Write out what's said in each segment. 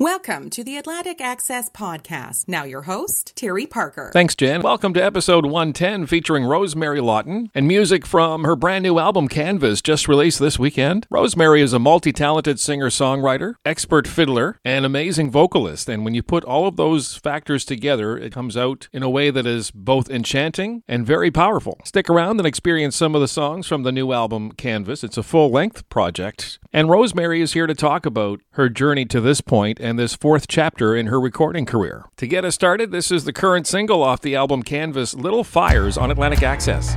Welcome to the Atlantic Access Podcast. Now, your host, Terry Parker. Thanks, Jen. Welcome to episode 110 featuring Rosemary Lawton and music from her brand new album Canvas, just released this weekend. Rosemary is a multi talented singer songwriter, expert fiddler, and amazing vocalist. And when you put all of those factors together, it comes out in a way that is both enchanting and very powerful. Stick around and experience some of the songs from the new album Canvas. It's a full length project. And Rosemary is here to talk about her journey to this point and this fourth chapter in her recording career. To get us started, this is the current single off the album Canvas Little Fires on Atlantic Access.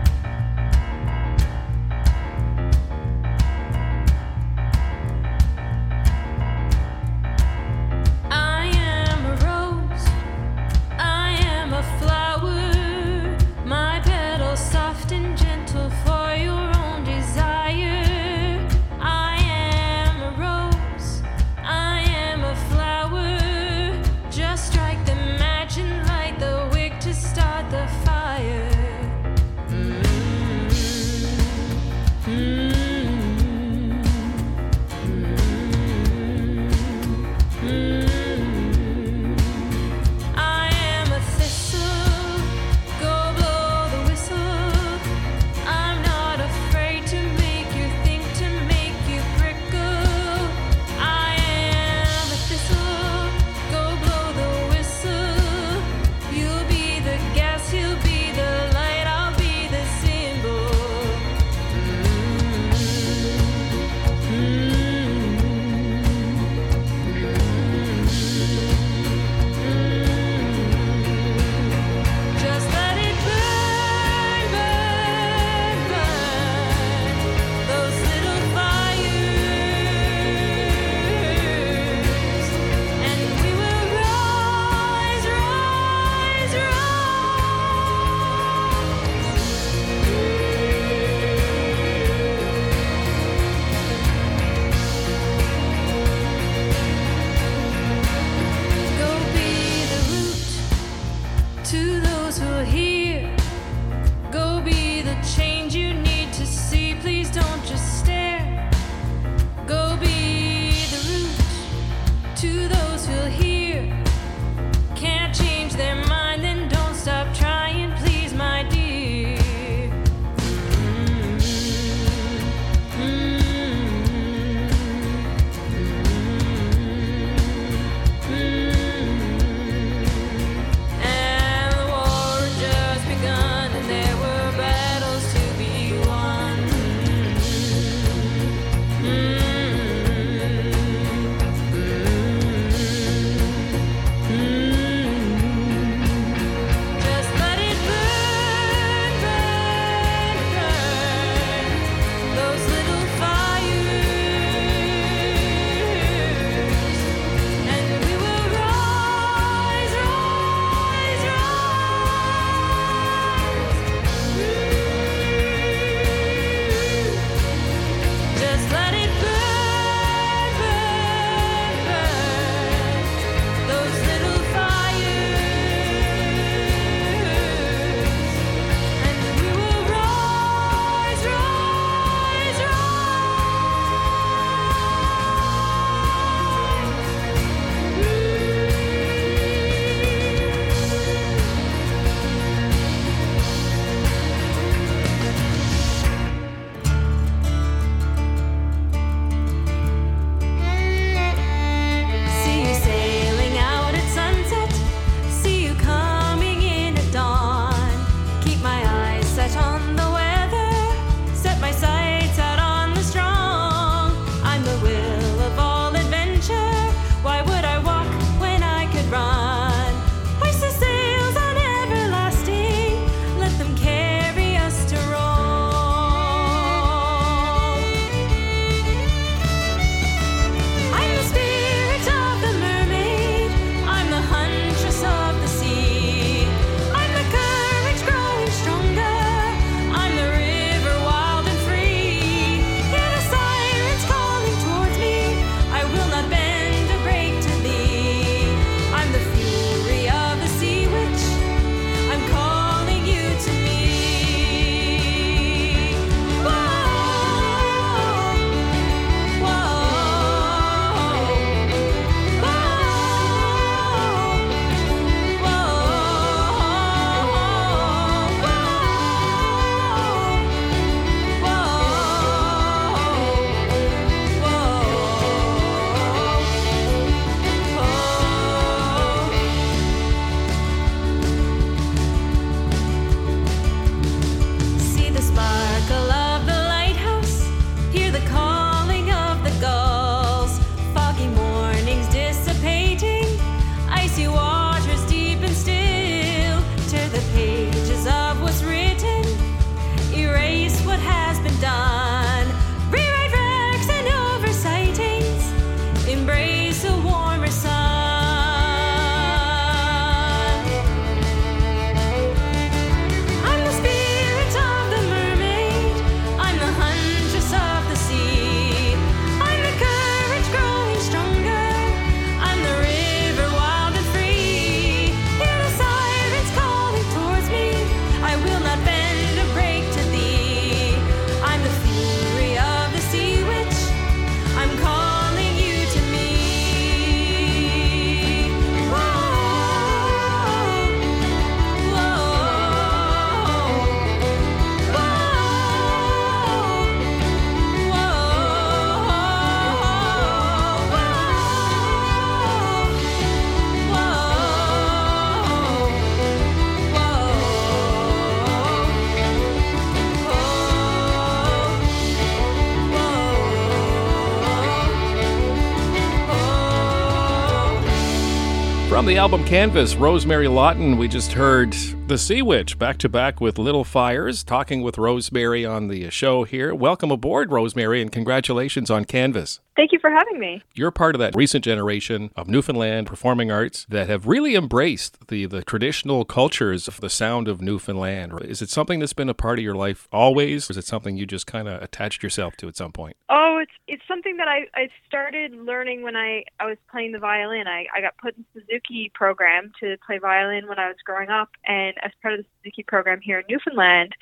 From the album Canvas, Rosemary Lawton, we just heard The Sea Witch back to back with Little Fires, talking with Rosemary on the show here. Welcome aboard, Rosemary, and congratulations on Canvas. Thank you for having me. You're part of that recent generation of Newfoundland performing arts that have really embraced the, the traditional cultures of the sound of Newfoundland. Is it something that's been a part of your life always, or is it something you just kind of attached yourself to at some point? Oh, it's it's something that I, I started learning when I, I was playing the violin. I, I got put in Suzuki program to play violin when I was growing up, and as part of the Suzuki program here in Newfoundland,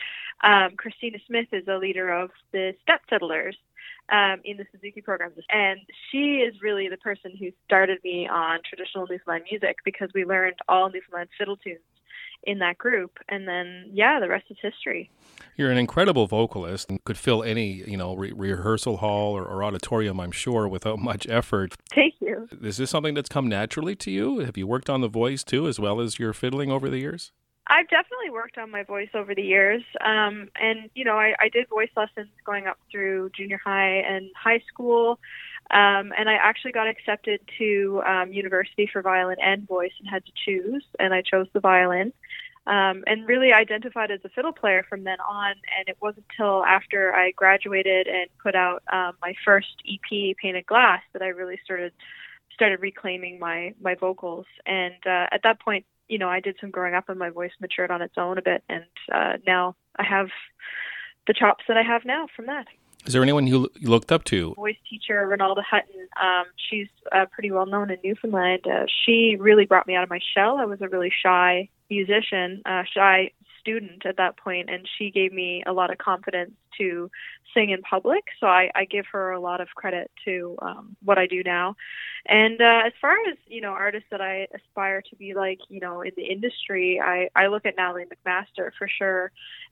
um, Christina Smith is the leader of the Step Settlers um, in the Suzuki program. And she is really the person who started me on traditional Newfoundland music because we learned all Newfoundland fiddle tunes in that group. And then, yeah, the rest is history. You're an incredible vocalist and could fill any, you know, re- rehearsal hall or, or, auditorium, I'm sure, without much effort. Thank you. Is this something that's come naturally to you? Have you worked on the voice too, as well as your fiddling over the years? I've definitely worked on my voice over the years. Um, and, you know, I, I did voice lessons going up through junior high and high school. Um, and I actually got accepted to um, university for violin and voice and had to choose. And I chose the violin. Um, and really identified as a fiddle player from then on. And it wasn't until after I graduated and put out um, my first EP, Painted Glass, that I really started started reclaiming my my vocals. And uh, at that point, you know, I did some growing up and my voice matured on its own a bit. And uh, now I have the chops that I have now from that. Is there anyone you looked up to? Voice teacher Ronalda Hutton. Um, she's uh, pretty well known in Newfoundland. Uh, she really brought me out of my shell. I was a really shy musician, uh, shy student at that point, and she gave me a lot of confidence to sing in public. So I, I give her a lot of credit to um, what I do now. And uh, as far as you know, artists that I aspire to be like, you know, in the industry, I, I look at Natalie MacMaster for sure,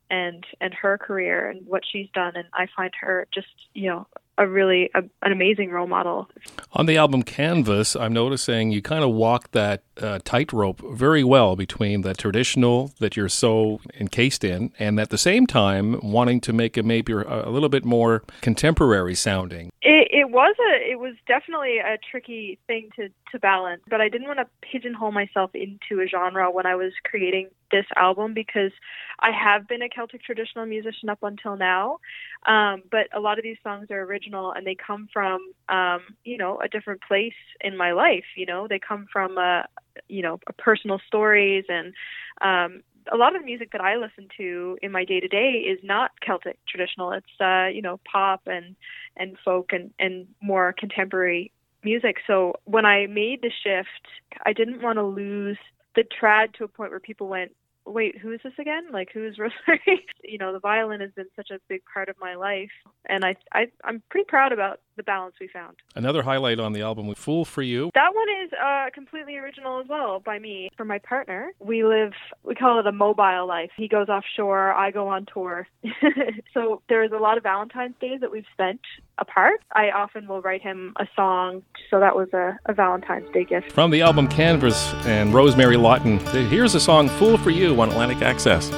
and and her career and what she's done, and I find her just you know a really a, an amazing role model. On the album Canvas, I'm noticing you kind of walk that uh, tightrope very well between the traditional that you're so encased in, and at the same time wanting to make it maybe a, little bit more contemporary sounding. It, it was a it was definitely a tricky thing to to balance, but I didn't want to pigeonhole myself into a genre when I was creating this album because I have been a Celtic traditional musician up until now, um, but a lot of these songs are original and they come from um, you know a different place in my life. You know, they come from a you know personal stories and um, a lot of the music that I listen to in my day to day is not Celtic traditional. It's uh, you know pop and and folk and and more contemporary music. So when I made the shift, I didn't want to lose the trad to a point where people went, wait, who is this again? Like, who is Rosemary? you know, the violin has been such a big part of my life, and I, I, I'm pretty proud about the balance we found. Another highlight on the album, "Fool for You." That one is uh, completely original as well by me. For my partner, we live, we call it a mobile life. He goes offshore, I go on tour. so there's a lot of Valentine's days that we've spent apart. I often will write him a song, so that was a, a Valentine's Day gift. From the album Canvas and Rosemary Lawton, here's a song "Fool for You" on Atlantic Access.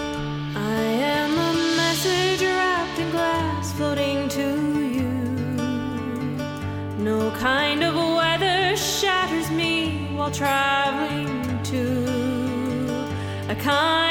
Traveling to a kind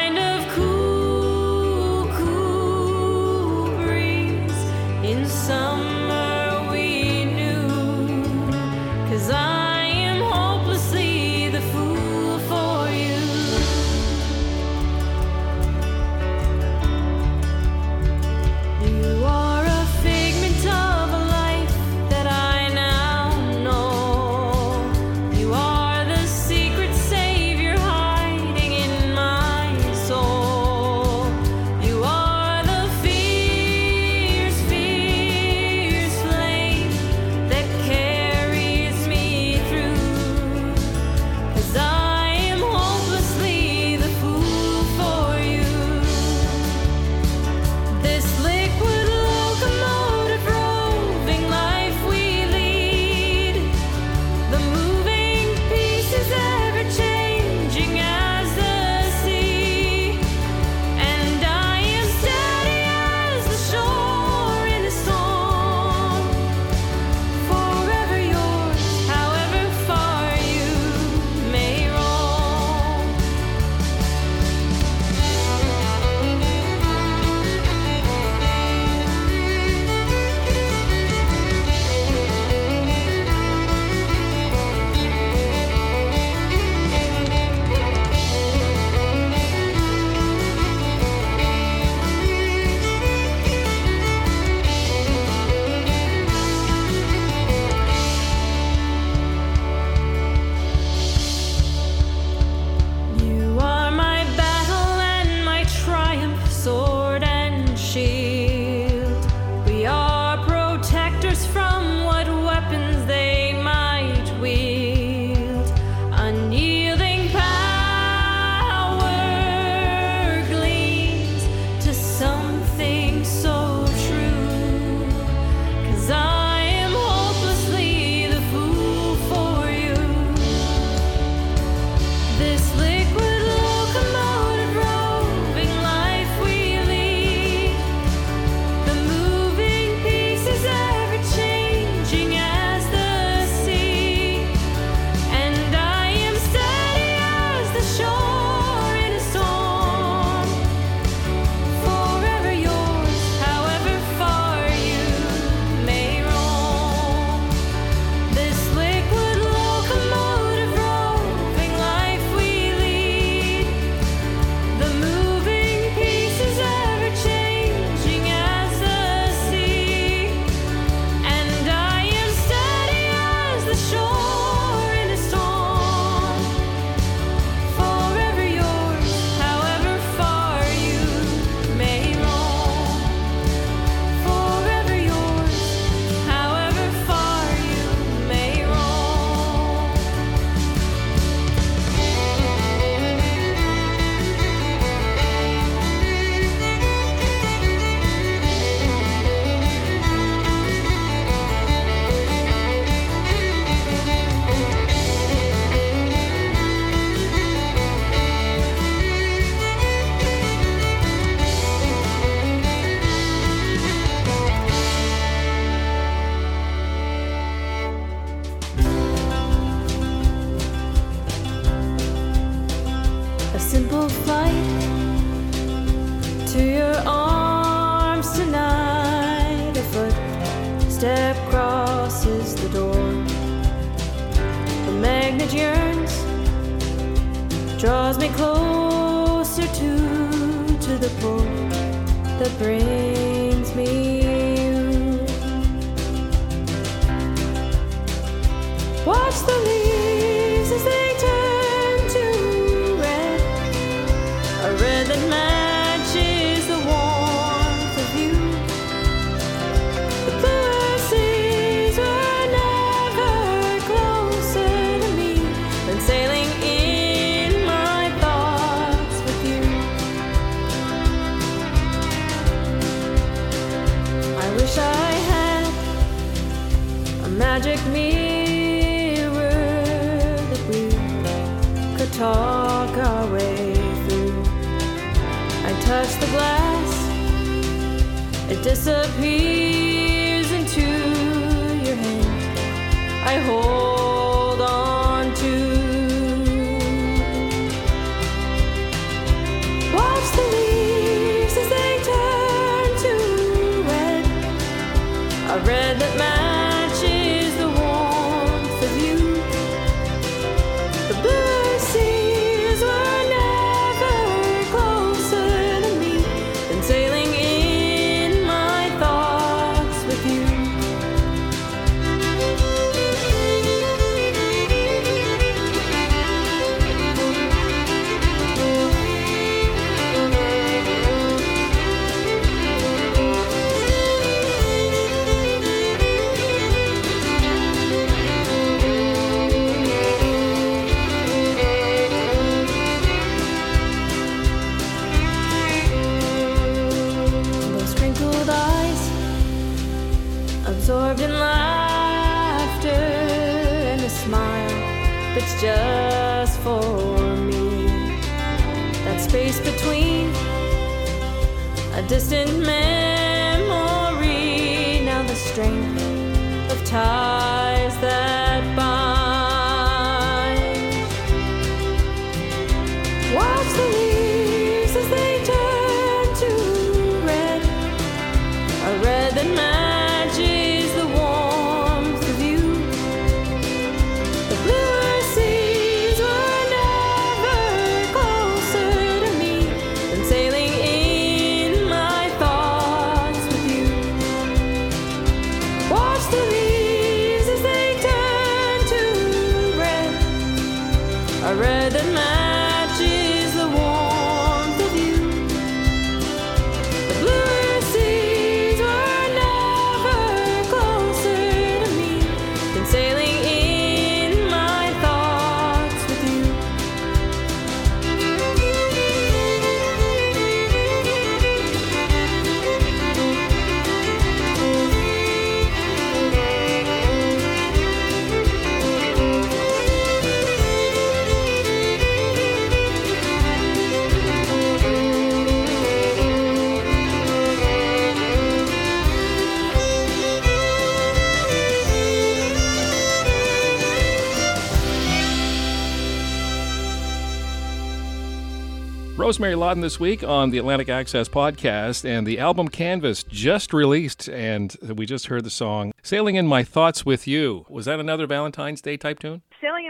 Rosemary Lawton this week on the Atlantic Access podcast, and the album Canvas just released, and we just heard the song Sailing in My Thoughts with You. Was that another Valentine's Day type tune?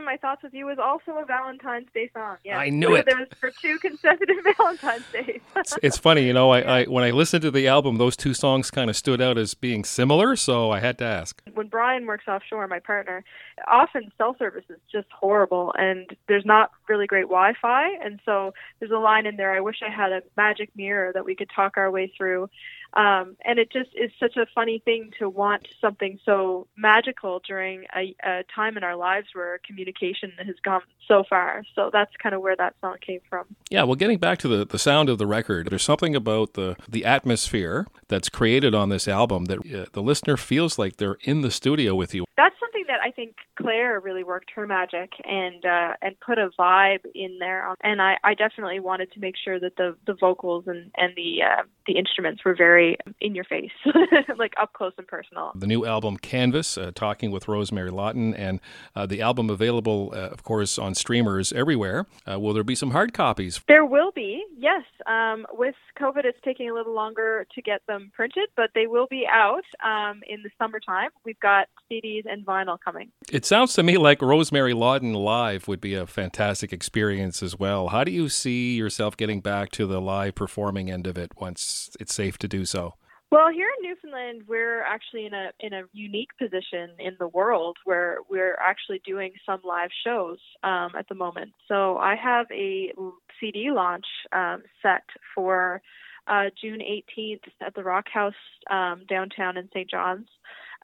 Sailing in My Thoughts with You was also a Valentine's Day song. Yeah. I knew it. There was for two consecutive Valentine's Days. It's, it's funny, you know, I, I when I listened to the album, those two songs kind of stood out as being similar, so I had to ask. when Brian works offshore, my partner, often cell service is just horrible and there's not really great Wi Fi. And so there's a line in there I wish I had a magic mirror that we could talk our way through. Um, and it just is such a funny thing to want something so magical during a, a time in our lives where communication has gone so far. So that's kind of where that song came from. Yeah, well, getting back to the, the sound of the record, there's something about the, the atmosphere that's created on this album that uh, the listener feels like they're in the studio with you. That's something that I think Claire really worked her magic and uh, and put a vibe in there, and I, I definitely wanted to make sure that the the vocals and and the uh, the instruments were very in your face, like up close and personal. The new album Canvas, uh, talking with Rosemary Lawton, and uh, the album available, uh, of course, on streamers everywhere. Uh, will there be some hard copies? There will be, yes. Um, with COVID, it's taking a little longer to get them printed, but they will be out um, in the summertime. We've got CDs and vinyl coming. It sounds to me like Rosemary Lawton live would be a fantastic experience as well. How do you see yourself getting back to the live performing end of it once it's safe to do so? Well, here in Newfoundland, we're actually in a in a unique position in the world where we're actually doing some live shows um, at the moment. So I have a CD launch um, set for uh, June 18th at the Rock House um, downtown in St. John's.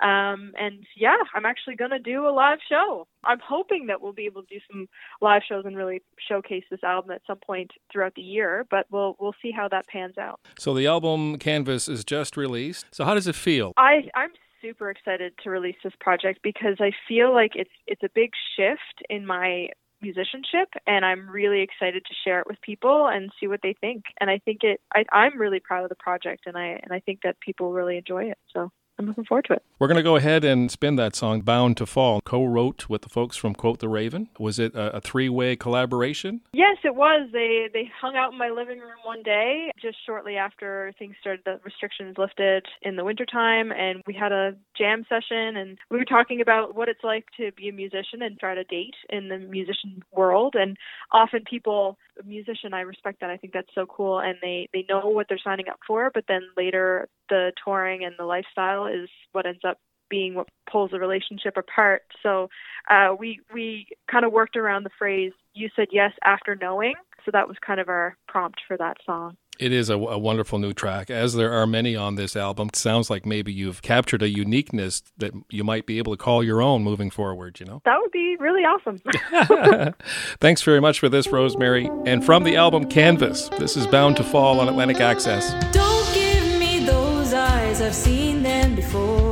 Um, and yeah, I'm actually going to do a live show. I'm hoping that we'll be able to do some live shows and really showcase this album at some point throughout the year, but we'll we'll see how that pans out. So the album Canvas is just released. So how does it feel? I I'm super excited to release this project because I feel like it's it's a big shift in my musicianship and I'm really excited to share it with people and see what they think. And I think it I, I'm really proud of the project and I and I think that people really enjoy it. So I'm looking forward to it. We're going to go ahead and spin that song, Bound to Fall, co wrote with the folks from Quote the Raven. Was it a, a three way collaboration? Yes, it was. They they hung out in my living room one day just shortly after things started, the restrictions lifted in the wintertime, and we had a jam session and we were talking about what it's like to be a musician and try to date in the musician world. And often people, a musician, I respect that. I think that's so cool. And they, they know what they're signing up for, but then later the touring and the lifestyle is what ends up being what pulls the relationship apart. So uh, we we kind of worked around the phrase "you said yes after knowing." So that was kind of our prompt for that song. It is a, a, wonderful new track, as there are many on this album. It sounds like maybe you've captured a uniqueness that you might be able to call your own moving forward, you know? That would be really awesome. Thanks very much for this, Rosemary. And from the album Canvas, this is Bound to Fall on Atlantic Access. I've seen them before.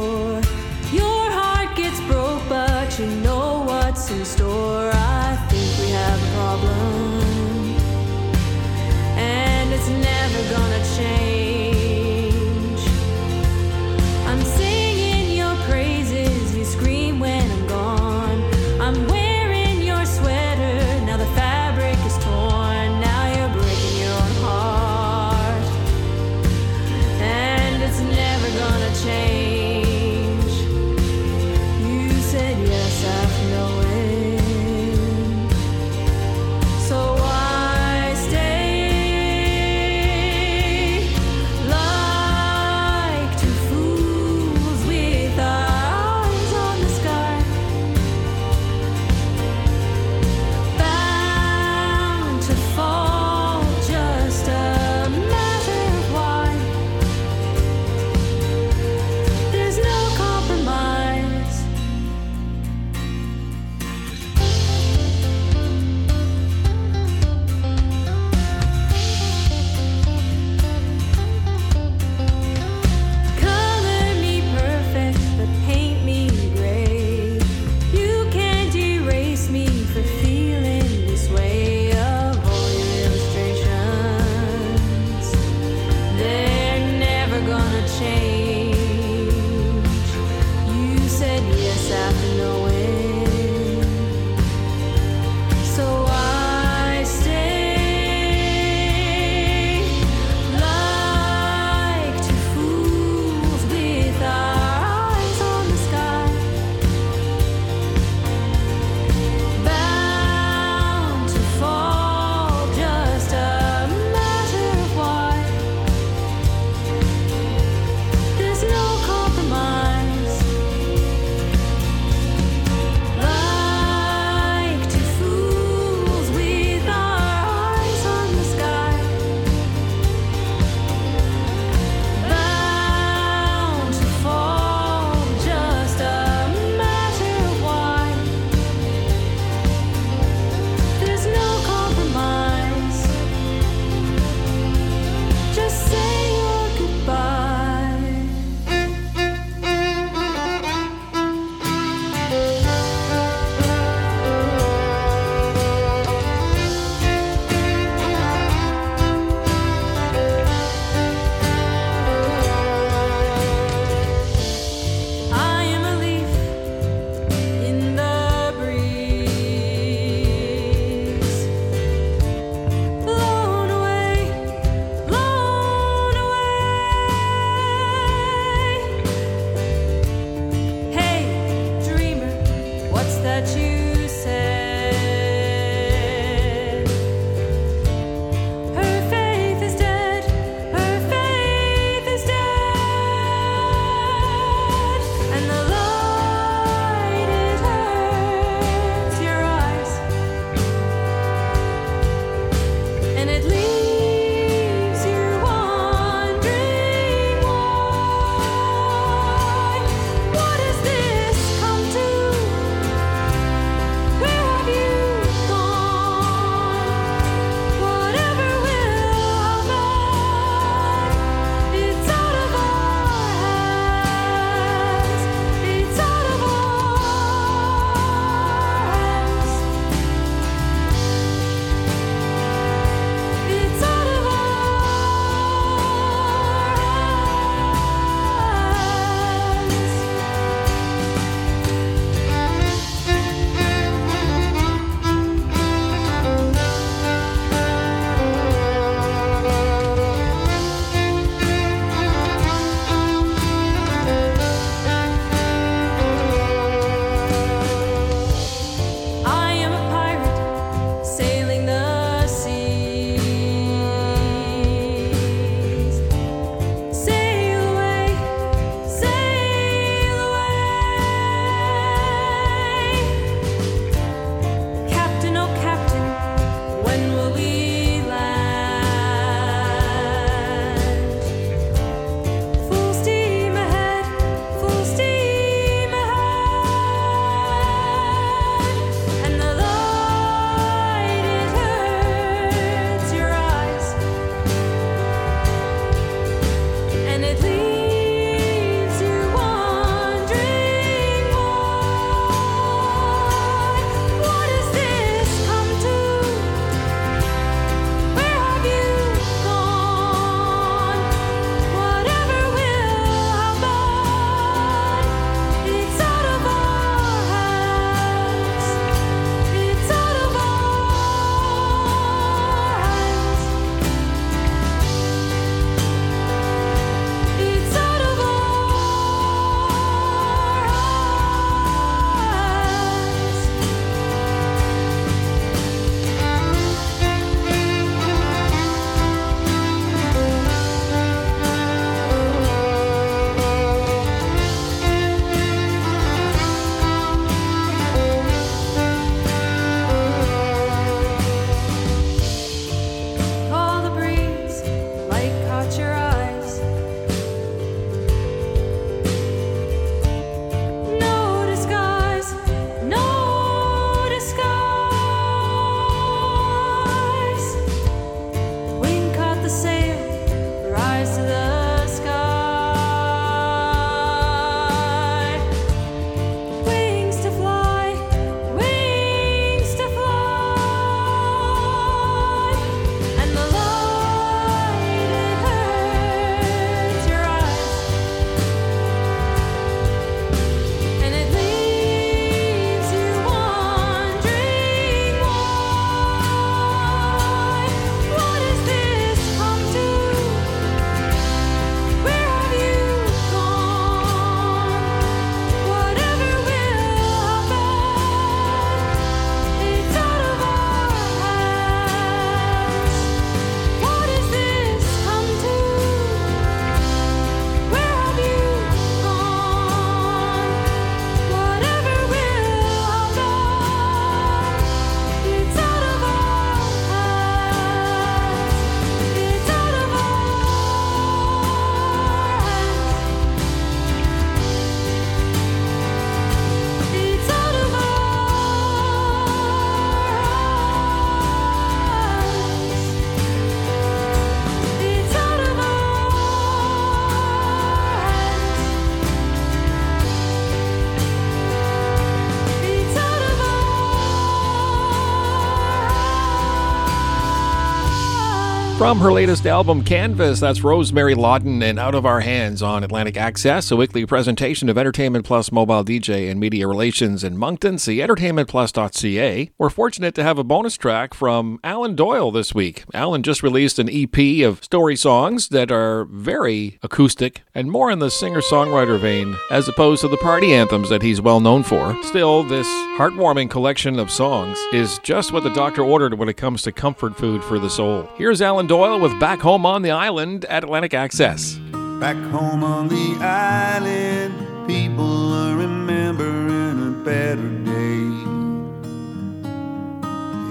From her latest album, Canvas, that's Rosemary Lawton and Out of Our Hands on Atlantic Access, a weekly presentation of Entertainment Plus mobile DJ and media relations in Moncton. See entertainmentplus.ca. We're fortunate to have a bonus track from Alan Doyle this week. Alan just released an EP of story songs that are very acoustic and more in the singer songwriter vein as opposed to the party anthems that he's well known for. Still, this heartwarming collection of songs is just what the doctor ordered when it comes to comfort food for the soul. Here's Alan Doyle with Back Home on the Island at Atlantic Access. Back home on the island, people are remembering a better day.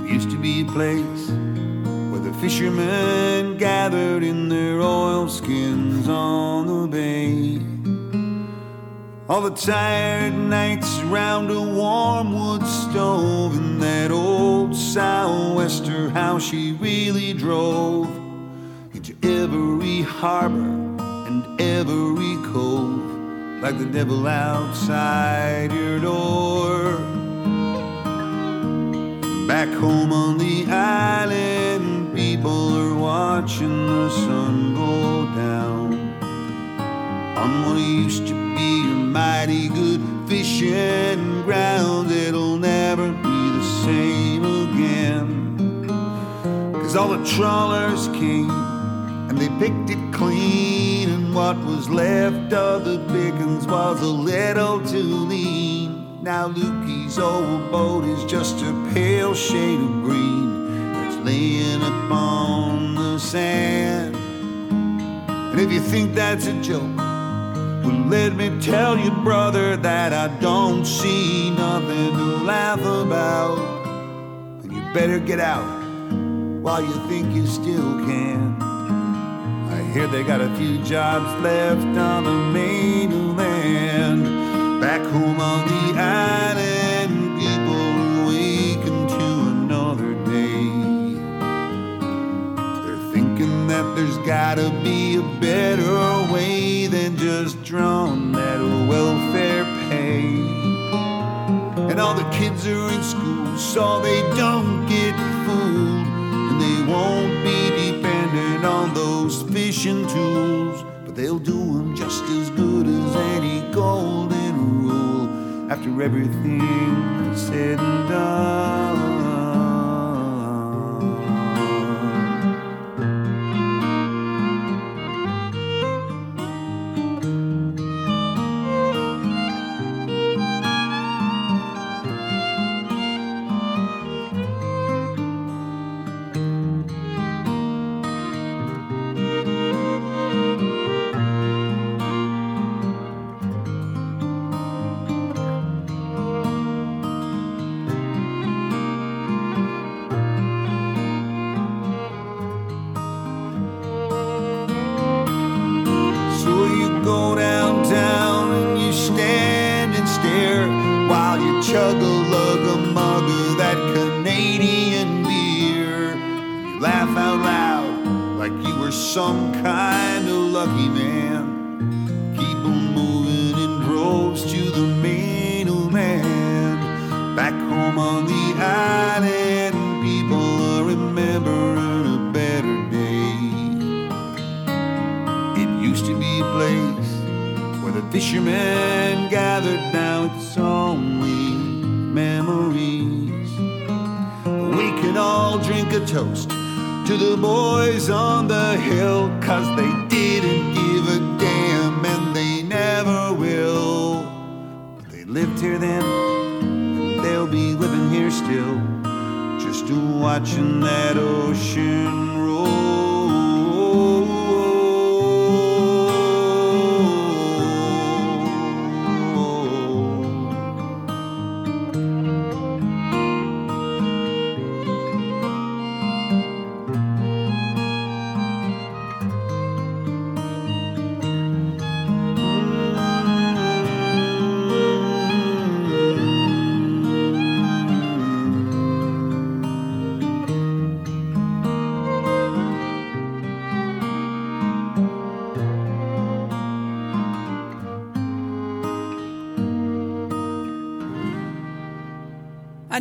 It used to be a place where the fishermen gathered in their oilskins on the bay. All the tired nights around a warm wood stove in that old sou'wester how she really drove into every harbor and every cove like the devil outside your door. Back home on the island, people are watching the sun go down on what used to be a mighty good fishing ground. It'll never Cause all the trawlers came and they picked it clean, and what was left of the pickings was a little too lean. Now Lukey's old boat is just a pale shade of green that's laying upon the sand. And if you think that's a joke, well, let me tell you, brother, that I don't see nothing to laugh about. And you better get out while you think you still can. I hear they got a few jobs left on the mainland. Back home on the island, people are waking to another day. They're thinking that there's gotta be a better way than just drawing that welfare pay. And all the kids are in school so they don't get won't be dependent on those fishing tools. But they'll do them just as good as any golden rule after everything said and done. Watching that